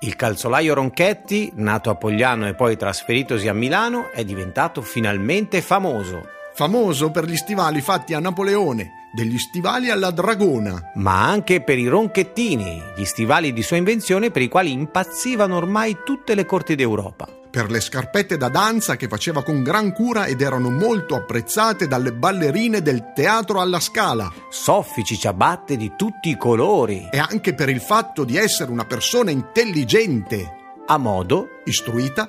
Il calzolaio Ronchetti, nato a Pogliano e poi trasferitosi a Milano, è diventato finalmente famoso. Famoso per gli stivali fatti a Napoleone, degli stivali alla Dragona. Ma anche per i ronchettini, gli stivali di sua invenzione per i quali impazzivano ormai tutte le corti d'Europa. Per le scarpette da danza che faceva con gran cura ed erano molto apprezzate dalle ballerine del teatro alla Scala. Soffici ciabatte di tutti i colori. E anche per il fatto di essere una persona intelligente. A modo, istruita,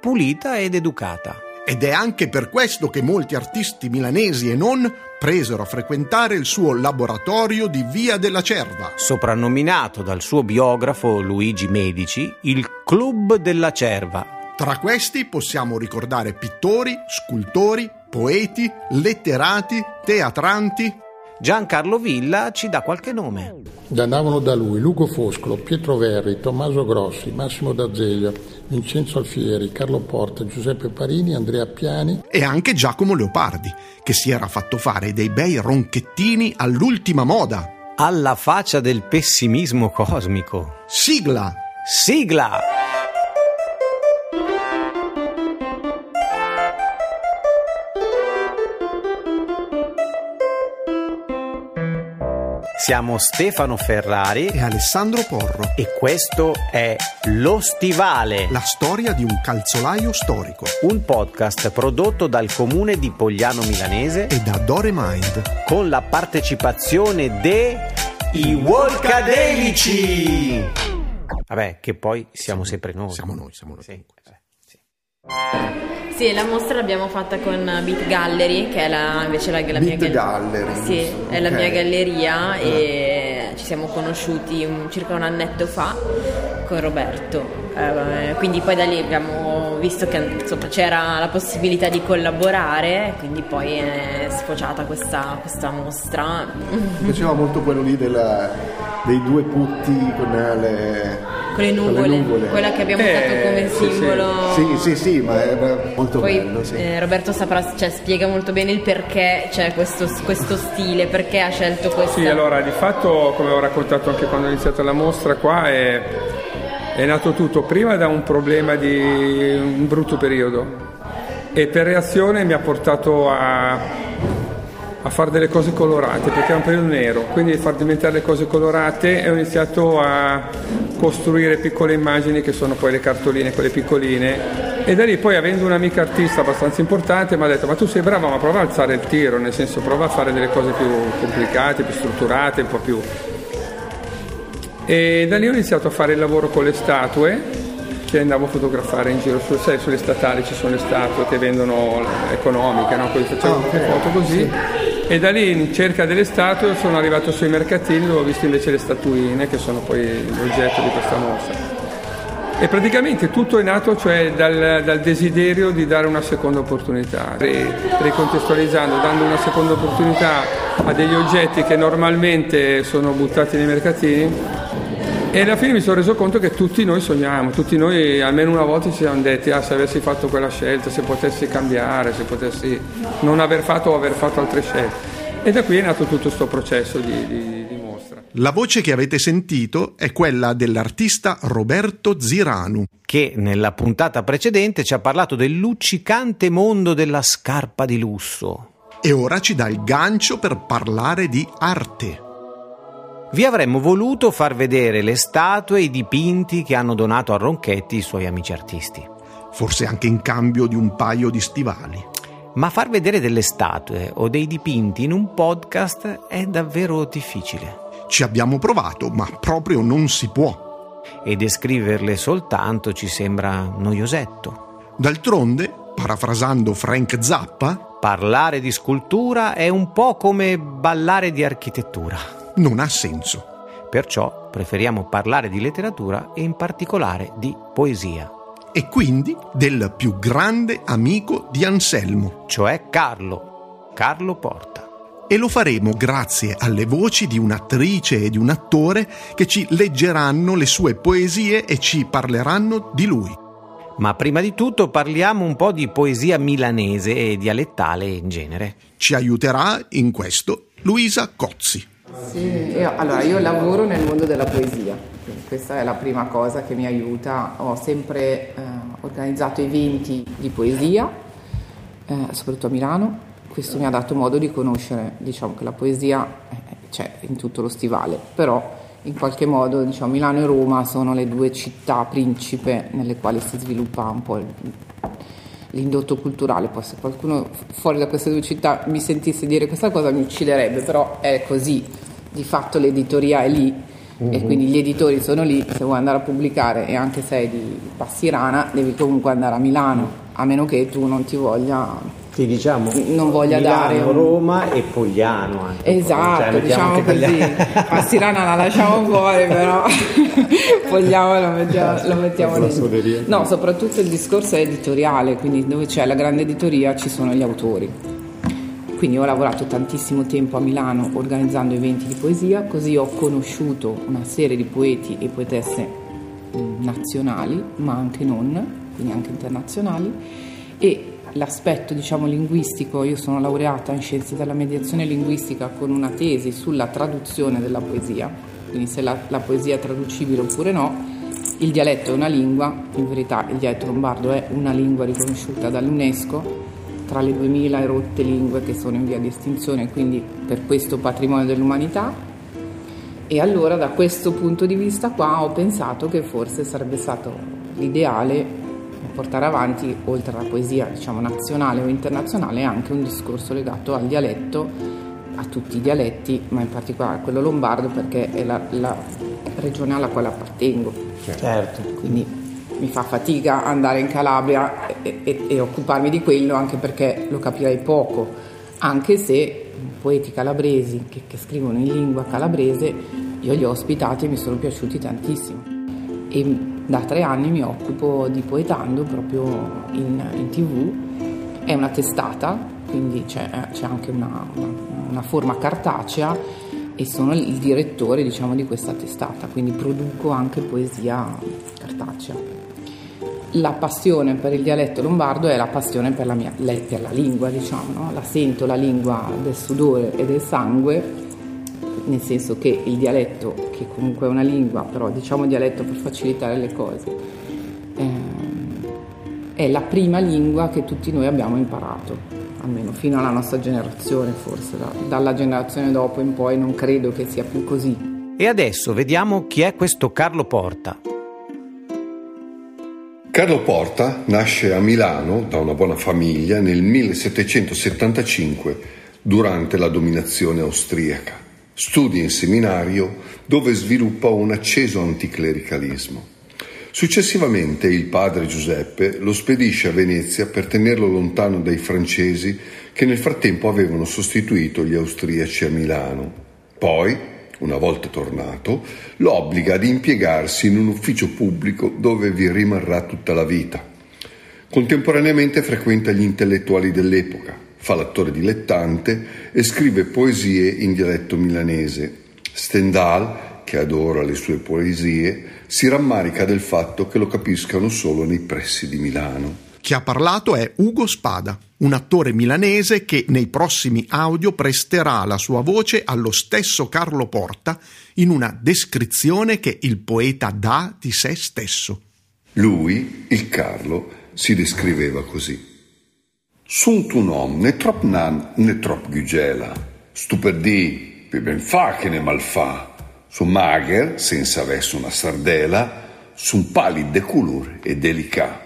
pulita ed educata. Ed è anche per questo che molti artisti milanesi e non presero a frequentare il suo laboratorio di Via della Cerva. Soprannominato dal suo biografo Luigi Medici il Club della Cerva, tra questi possiamo ricordare pittori, scultori, poeti, letterati, teatranti. Giancarlo Villa ci dà qualche nome. Andavano da lui Lugo Foscolo, Pietro Verri, Tommaso Grossi, Massimo D'Azeglio, Vincenzo Alfieri, Carlo Porta, Giuseppe Parini, Andrea Piani e anche Giacomo Leopardi, che si era fatto fare dei bei ronchettini all'ultima moda. Alla faccia del pessimismo cosmico. Sigla! Sigla! Siamo Stefano Ferrari e Alessandro Porro e questo è Lo Stivale, la storia di un calzolaio storico. Un podcast prodotto dal comune di Pogliano Milanese e da Dore Mind con la partecipazione de i Volcadelici. Vabbè, che poi siamo, sempre noi. Siamo noi, siamo noi. Sì. Sì. Sì, la mostra l'abbiamo fatta con Beat Gallery, che è la, invece la, la mia galleria. Sì, è okay. la mia galleria e ci siamo conosciuti un, circa un annetto fa con Roberto. Eh, quindi poi da lì abbiamo visto che insomma, c'era la possibilità di collaborare, quindi poi è sfociata questa, questa mostra. Mi piaceva molto quello lì della, dei due putti con le con le nuvole, con le nuvole. quella che abbiamo usato eh, come simbolo. Sì, sì, sì, ma era molto Poi, bello. Sì. Eh, Roberto saprà, cioè, spiega molto bene il perché c'è questo, questo, stile, perché ha scelto questo. Sì, allora di fatto, come ho raccontato anche quando ho iniziato la mostra, qua è, è nato tutto prima da un problema di un brutto periodo e per reazione mi ha portato a a fare delle cose colorate perché era un periodo nero, quindi far diventare le cose colorate e ho iniziato a costruire piccole immagini che sono poi le cartoline, quelle piccoline. E da lì poi avendo un'amica artista abbastanza importante mi ha detto ma tu sei brava ma prova a alzare il tiro, nel senso prova a fare delle cose più complicate, più strutturate, un po' più... E da lì ho iniziato a fare il lavoro con le statue che andavo a fotografare in giro, su, sai, sulle statali ci sono le statue che vendono economiche, no? Quindi facevo oh, okay. foto così. Sì e da lì in cerca delle statue sono arrivato sui mercatini dove ho visto invece le statuine che sono poi l'oggetto di questa mostra. E praticamente tutto è nato cioè, dal, dal, desiderio di dare una seconda opportunità, ricontestualizzando, dando una seconda opportunità a degli oggetti che normalmente sono buttati nei mercatini e alla fine mi sono reso conto che tutti noi sogniamo, tutti noi almeno una volta ci siamo detti ah, se avessi fatto quella scelta, se potessi cambiare, se potessi non aver fatto o aver fatto altre scelte. E da qui è nato tutto questo processo di, di, di mostra. La voce che avete sentito è quella dell'artista Roberto Ziranu, che nella puntata precedente ci ha parlato del luccicante mondo della scarpa di lusso. E ora ci dà il gancio per parlare di arte vi avremmo voluto far vedere le statue e i dipinti che hanno donato a Ronchetti i suoi amici artisti. Forse anche in cambio di un paio di stivali. Ma far vedere delle statue o dei dipinti in un podcast è davvero difficile. Ci abbiamo provato, ma proprio non si può. E descriverle soltanto ci sembra noiosetto. D'altronde, parafrasando Frank Zappa, parlare di scultura è un po' come ballare di architettura non ha senso. Perciò preferiamo parlare di letteratura e in particolare di poesia. E quindi del più grande amico di Anselmo, cioè Carlo, Carlo Porta. E lo faremo grazie alle voci di un'attrice e di un attore che ci leggeranno le sue poesie e ci parleranno di lui. Ma prima di tutto parliamo un po' di poesia milanese e dialettale in genere. Ci aiuterà in questo Luisa Cozzi. Sì, io, allora io lavoro nel mondo della poesia, questa è la prima cosa che mi aiuta. Ho sempre eh, organizzato eventi di poesia, eh, soprattutto a Milano. Questo mi ha dato modo di conoscere, diciamo che la poesia c'è in tutto lo stivale, però in qualche modo diciamo, Milano e Roma sono le due città principe nelle quali si sviluppa un po' l'indotto culturale. Poi se qualcuno fuori da queste due città mi sentisse dire questa cosa mi ucciderebbe, però è così. Di fatto l'editoria è lì mm-hmm. e mhm. quindi gli editori sono lì, se vuoi andare a pubblicare e anche se sei di Passirana devi comunque andare a Milano, a meno che tu non ti voglia sì, diciamo non voglia Milano, dare un... Roma e Pogliano anche. Esatto cioè, diciamo così. Passirana la lasciamo fuori però Pogliano lo mettiamo, lo mettiamo lì. No soprattutto il discorso è editoriale quindi dove c'è la grande editoria ci sono gli autori. Quindi ho lavorato tantissimo tempo a Milano organizzando eventi di poesia così ho conosciuto una serie di poeti e poetesse mm, nazionali ma anche non quindi anche internazionali e l'aspetto diciamo, linguistico, io sono laureata in scienze della mediazione linguistica con una tesi sulla traduzione della poesia, quindi se la, la poesia è traducibile oppure no, il dialetto è una lingua, in verità il dialetto lombardo è una lingua riconosciuta dall'UNESCO tra le 2000 erotte lingue che sono in via di estinzione, quindi per questo patrimonio dell'umanità. E allora da questo punto di vista qua ho pensato che forse sarebbe stato l'ideale portare avanti, oltre alla poesia diciamo, nazionale o internazionale, anche un discorso legato al dialetto, a tutti i dialetti, ma in particolare a quello lombardo perché è la, la regione alla quale appartengo. Certo. Quindi mi fa fatica andare in Calabria e, e, e occuparmi di quello anche perché lo capirei poco, anche se poeti calabresi che, che scrivono in lingua calabrese io li ho ospitati e mi sono piaciuti tantissimo. E da tre anni mi occupo di Poetando proprio in, in tv, è una testata, quindi c'è, c'è anche una, una, una, forma cartacea e sono il direttore diciamo, di questa testata, quindi produco anche poesia cartacea. La passione per il dialetto lombardo è la passione per la, mia, per la lingua, diciamo, no? la sento la lingua del sudore e del sangue nel senso che il dialetto, che comunque è una lingua, però diciamo dialetto per facilitare le cose, eh, è la prima lingua che tutti noi abbiamo imparato, almeno fino alla nostra generazione forse, da, dalla generazione dopo in poi non credo che sia più così. E adesso vediamo chi è questo Carlo Porta. Carlo Porta nasce a Milano da una buona famiglia nel 1775 durante la dominazione austriaca. Studia in seminario dove sviluppa un acceso anticlericalismo. Successivamente il padre Giuseppe lo spedisce a Venezia per tenerlo lontano dai francesi che nel frattempo avevano sostituito gli austriaci a Milano. Poi, una volta tornato, lo obbliga ad impiegarsi in un ufficio pubblico dove vi rimarrà tutta la vita. Contemporaneamente frequenta gli intellettuali dell'epoca, fa l'attore dilettante e scrive poesie in dialetto milanese. Stendhal, che adora le sue poesie, si rammarica del fatto che lo capiscano solo nei pressi di Milano. Chi ha parlato è Ugo Spada, un attore milanese che nei prossimi audio presterà la sua voce allo stesso Carlo Porta in una descrizione che il poeta dà di se stesso. Lui, il Carlo, si descriveva così. Sunt un om né trop nan né trop gugela, stuperdì, più ben fa che ne mal fa. Su mager, senza verso una sardela, sun pallid de color e delica.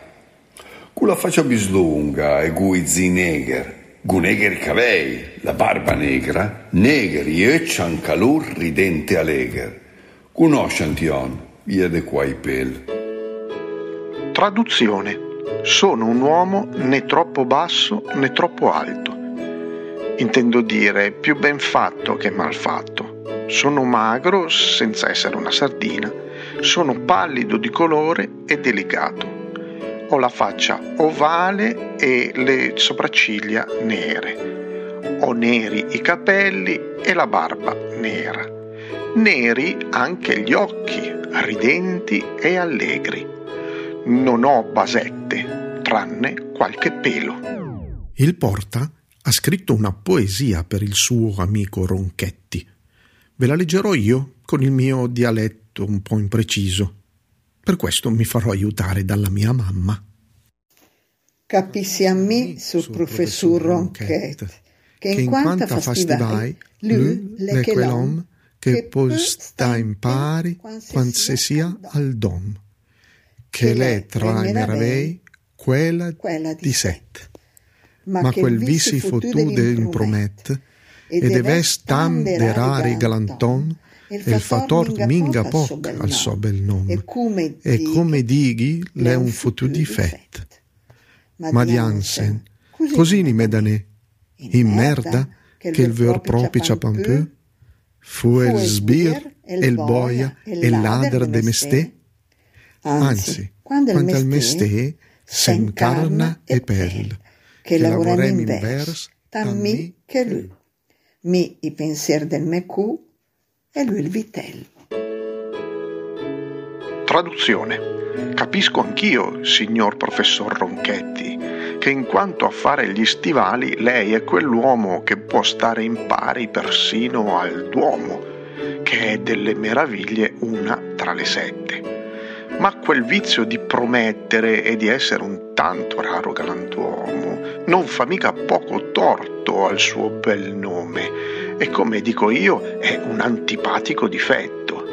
Con la faccia bislunga e guizzi neger, gu negri cavei, la barba negra, negri e c'han calor ridente alegher. Conosce Antion, via de quai pel. Traduzione sono un uomo né troppo basso né troppo alto. Intendo dire più ben fatto che mal fatto. Sono magro senza essere una sardina. Sono pallido di colore e delicato. Ho la faccia ovale e le sopracciglia nere. Ho neri i capelli e la barba nera. Neri anche gli occhi, ridenti e allegri non ho basette, tranne qualche pelo. Il Porta ha scritto una poesia per il suo amico Ronchetti, Ve la leggerò io con il mio dialetto un po' impreciso. Per questo mi farò aiutare dalla mia mamma. Capissi a me sul professor Ronquet che in quanta fastivai, lui le che l'om che poi sta in pari quando si sia al dom, che le tra i meravei quella di set. Ma quel visi fotu del promet, e deve stam de rari galanton, e il fator minga poc al so bel nome, e come dighi le un fotu di fet. Ma diansen, così ni medane, in merda, che il ver propicia pampù, fu il sbir, il boia, il ladr de mestè? Anzi, quando il mestè s'incarna e pel, che lavorem in vers, tammi che lui. Mi i pensier del mecù e lui il vitello. Traduzione. Capisco anch'io, signor professor Ronchetti, che in quanto a fare gli stivali lei è quell'uomo che può stare in pari persino al Duomo, che è delle meraviglie una tra le sette. Ma quel vizio di promettere e di essere un tanto raro galantuomo non fa mica poco torto al suo bel nome e come dico io è un antipatico difetto.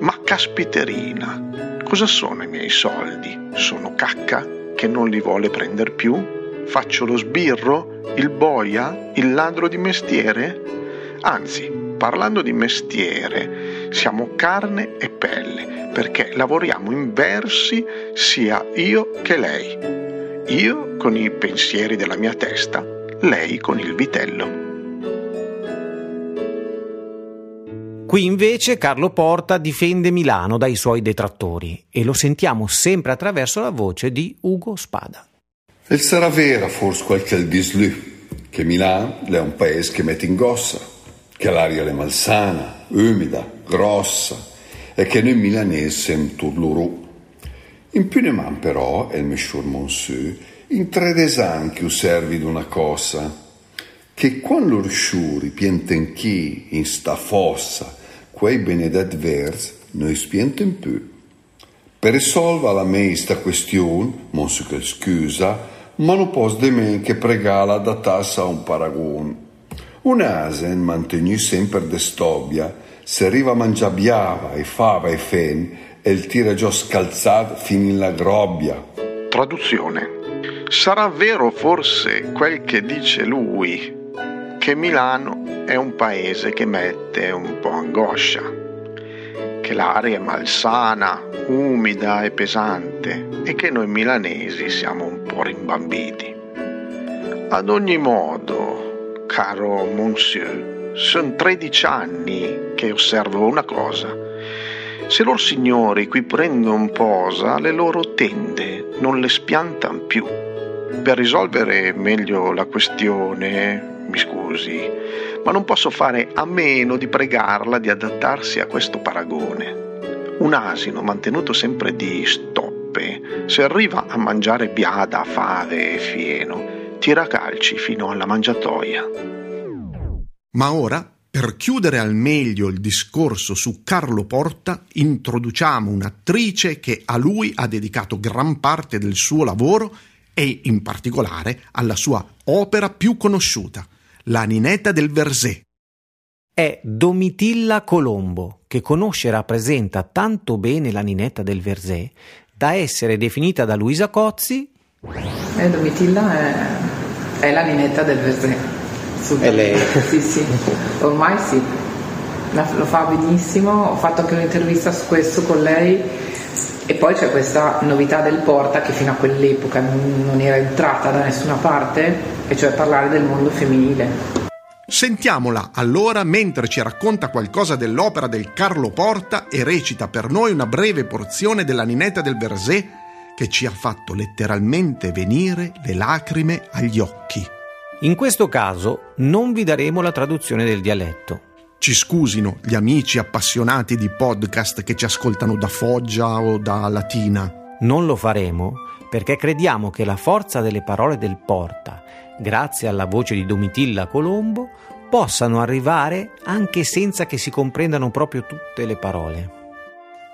Ma caspiterina, cosa sono i miei soldi? Sono cacca che non li vuole prendere più? Faccio lo sbirro? Il boia? Il ladro di mestiere? Anzi, parlando di mestiere, siamo carne e pelle, perché lavoriamo in versi sia io che lei. Io con i pensieri della mia testa, lei con il vitello. Qui invece Carlo Porta difende Milano dai suoi detrattori e lo sentiamo sempre attraverso la voce di Ugo Spada. E sarà vera forse quel che dice lui, che Milano è un paese che mette in gossa, che l'aria è malsana, umida, grossa e che noi milanesi siamo turluru. In più ne man però, è il mesciur Monsieu, in tre anche servi di una cosa, che quando l'ursciuri pienten chi in sta fossa quei benedet vers noi spienten più. Per risolvere la meista questione, so che scusa, ma non posso de men che pregala da tassa un paragon. Un asen mantenu sempre de se arriva a mangiare biava e fava e fen, e il tira già scalzato fin in la grobbia. Traduzione. Sarà vero forse quel che dice lui, che Milano è un paese che mette un po' angoscia, che l'aria è malsana, umida e pesante e che noi milanesi siamo un po' rimbambiti. Ad ogni modo, caro Monsieur, sono 13 anni che osservo una cosa. Se loro signori qui prendono posa, le loro tende non le spiantano più. Per risolvere meglio la questione, mi scusi, ma non posso fare a meno di pregarla di adattarsi a questo paragone. Un asino mantenuto sempre di stoppe, se arriva a mangiare biada, fave e fieno, tira calci fino alla mangiatoia. Ma ora, per chiudere al meglio il discorso su Carlo Porta, introduciamo un'attrice che a lui ha dedicato gran parte del suo lavoro e in particolare alla sua opera più conosciuta, La Ninetta del Versé. È Domitilla Colombo, che conosce e rappresenta tanto bene la Ninetta del Versé da essere definita da Luisa Cozzi. Eh, Domitilla è, è la Ninetta del Versé. È lei? Sì, sì, ormai sì. Lo fa benissimo, ho fatto anche un'intervista su questo con lei e poi c'è questa novità del Porta che fino a quell'epoca non era entrata da nessuna parte, e cioè parlare del mondo femminile. Sentiamola allora mentre ci racconta qualcosa dell'opera del Carlo Porta e recita per noi una breve porzione della Ninetta del Versé che ci ha fatto letteralmente venire le lacrime agli occhi. In questo caso non vi daremo la traduzione del dialetto, ci scusino gli amici appassionati di podcast che ci ascoltano da Foggia o da Latina. Non lo faremo perché crediamo che la forza delle parole del Porta, grazie alla voce di Domitilla Colombo, possano arrivare anche senza che si comprendano proprio tutte le parole.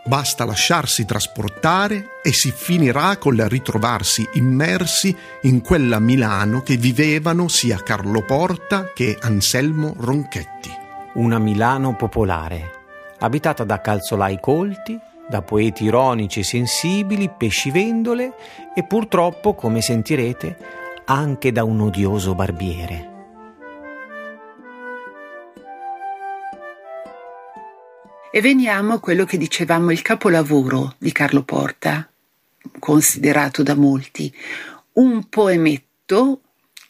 Basta lasciarsi trasportare e si finirà col ritrovarsi immersi in quella Milano che vivevano sia Carlo Porta che Anselmo Ronchetti. Una Milano popolare, abitata da calzolai colti, da poeti ironici e sensibili, pescivendole e purtroppo, come sentirete, anche da un odioso barbiere. E veniamo a quello che dicevamo il capolavoro di Carlo Porta, considerato da molti, un poemetto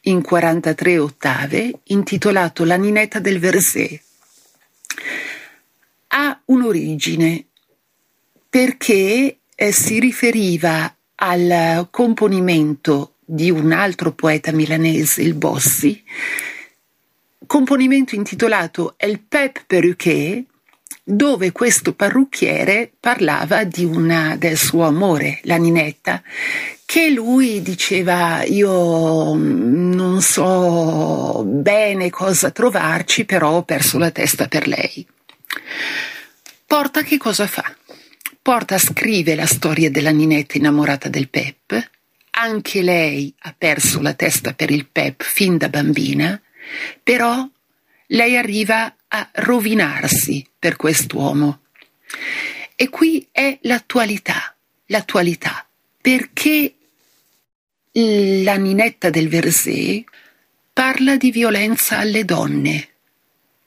in 43 ottave intitolato La ninetta del Versé. Ha un'origine perché eh, si riferiva al componimento di un altro poeta milanese, il Bossi, componimento intitolato El Pep Perruquet, dove questo parrucchiere parlava una, del suo amore, la Ninetta, che lui diceva io non so bene cosa trovarci, però ho perso la testa per lei. Porta che cosa fa? Porta scrive la storia della Ninetta innamorata del Pep, anche lei ha perso la testa per il Pep fin da bambina, però lei arriva a rovinarsi per quest'uomo. E qui è l'attualità, l'attualità, perché la ninetta del Versé parla di violenza alle donne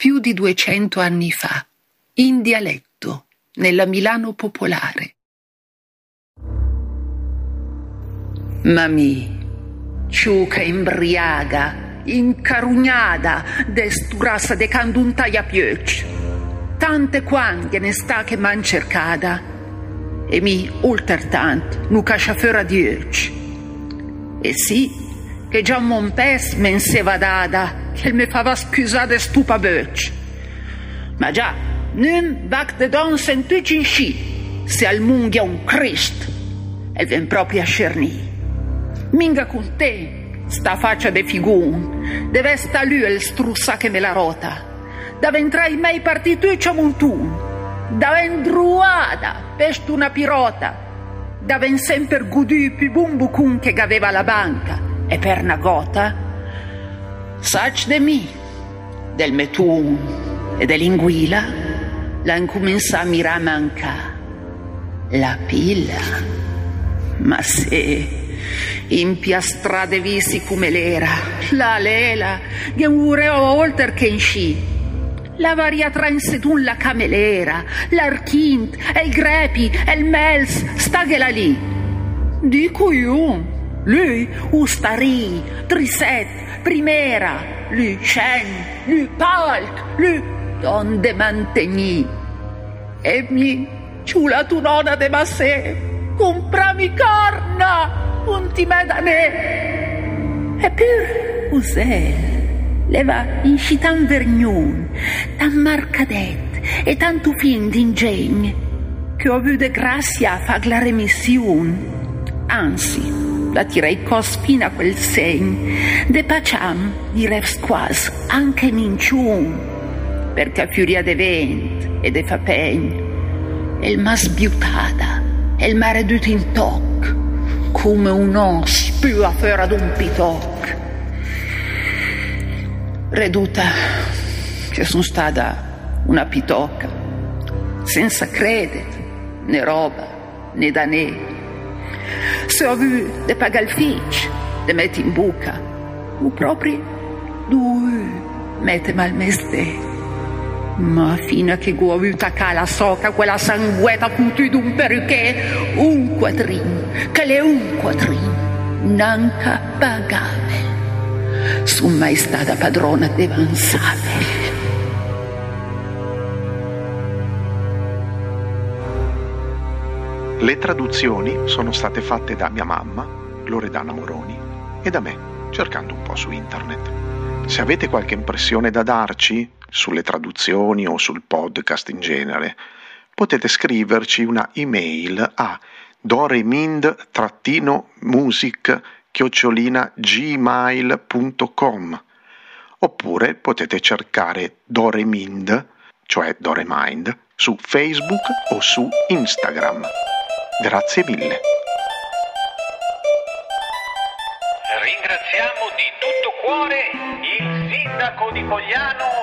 più di 200 anni fa, in dialetto, nella Milano popolare. Mami, ciuca imbriaga, incarugnada desturassa de canduntaia piöc. Tante quantie ne sta che man cercada, e mi ultertant nu cascia fora diöc. E sì, che già mon pes men se vadada, che me fava scusade stupa böc. Ma già, nun vac de don sentuc in sci, se al munghia un Christ, e ven proprio a scerni. Minga con te, sta faccia de figun, deve sta lui il strussa che me la rota, dove entrai mai partito c'ho montun, dove indruada, pest una pirota, dove sempre gudù più bumbucun che aveva la banca, e per una gota, sac de mi, del metun e dell'inguila, la incomincia a mirare manca, la pilla, ma se impiastrade visi come l'era, la lela, che ureo oltre che in sci. La varia transedun la camelera, l'archint, el grepi, el mels, staghela lì. Dico io, lui ustari, triset, primera, lui scen, lui palc, lui donde mantegni. E mi ciula tu nona de masse, comprami carna! Punti medane. Eppur usè, leva in citan vergnun, tan marcadet e tanto fin d'ingegn, che ho avuto grazia a far la remissione. Anzi, la tirei cos fino a quel segn, de pacciam, direi squas, anche minciun, perché a furia de vent e de fapegn, il mas biutada, il mare dut in toc, come uno spua fuori ad un pitoc. Reduta che sono stata una pitocca, senza credere, né roba, né da né. Se ho pagare il fic, di mettere in buca, o proprio due mette mal meste. Ma fino a che avuto a la soca quella sangueta con tu d'un perché un quadrin, che le un quadrin, nanca pagave. Sono mai stata padrona di Vansave. Le traduzioni sono state fatte da mia mamma, Loredana Moroni, e da me, cercando un po' su internet. Se avete qualche impressione da darci, sulle traduzioni o sul podcast in genere, potete scriverci una email a doremind-music gmail.com oppure potete cercare Doremind, cioè Doremind, su Facebook o su Instagram. Grazie mille. Ringraziamo di tutto cuore il sindaco di Cogliano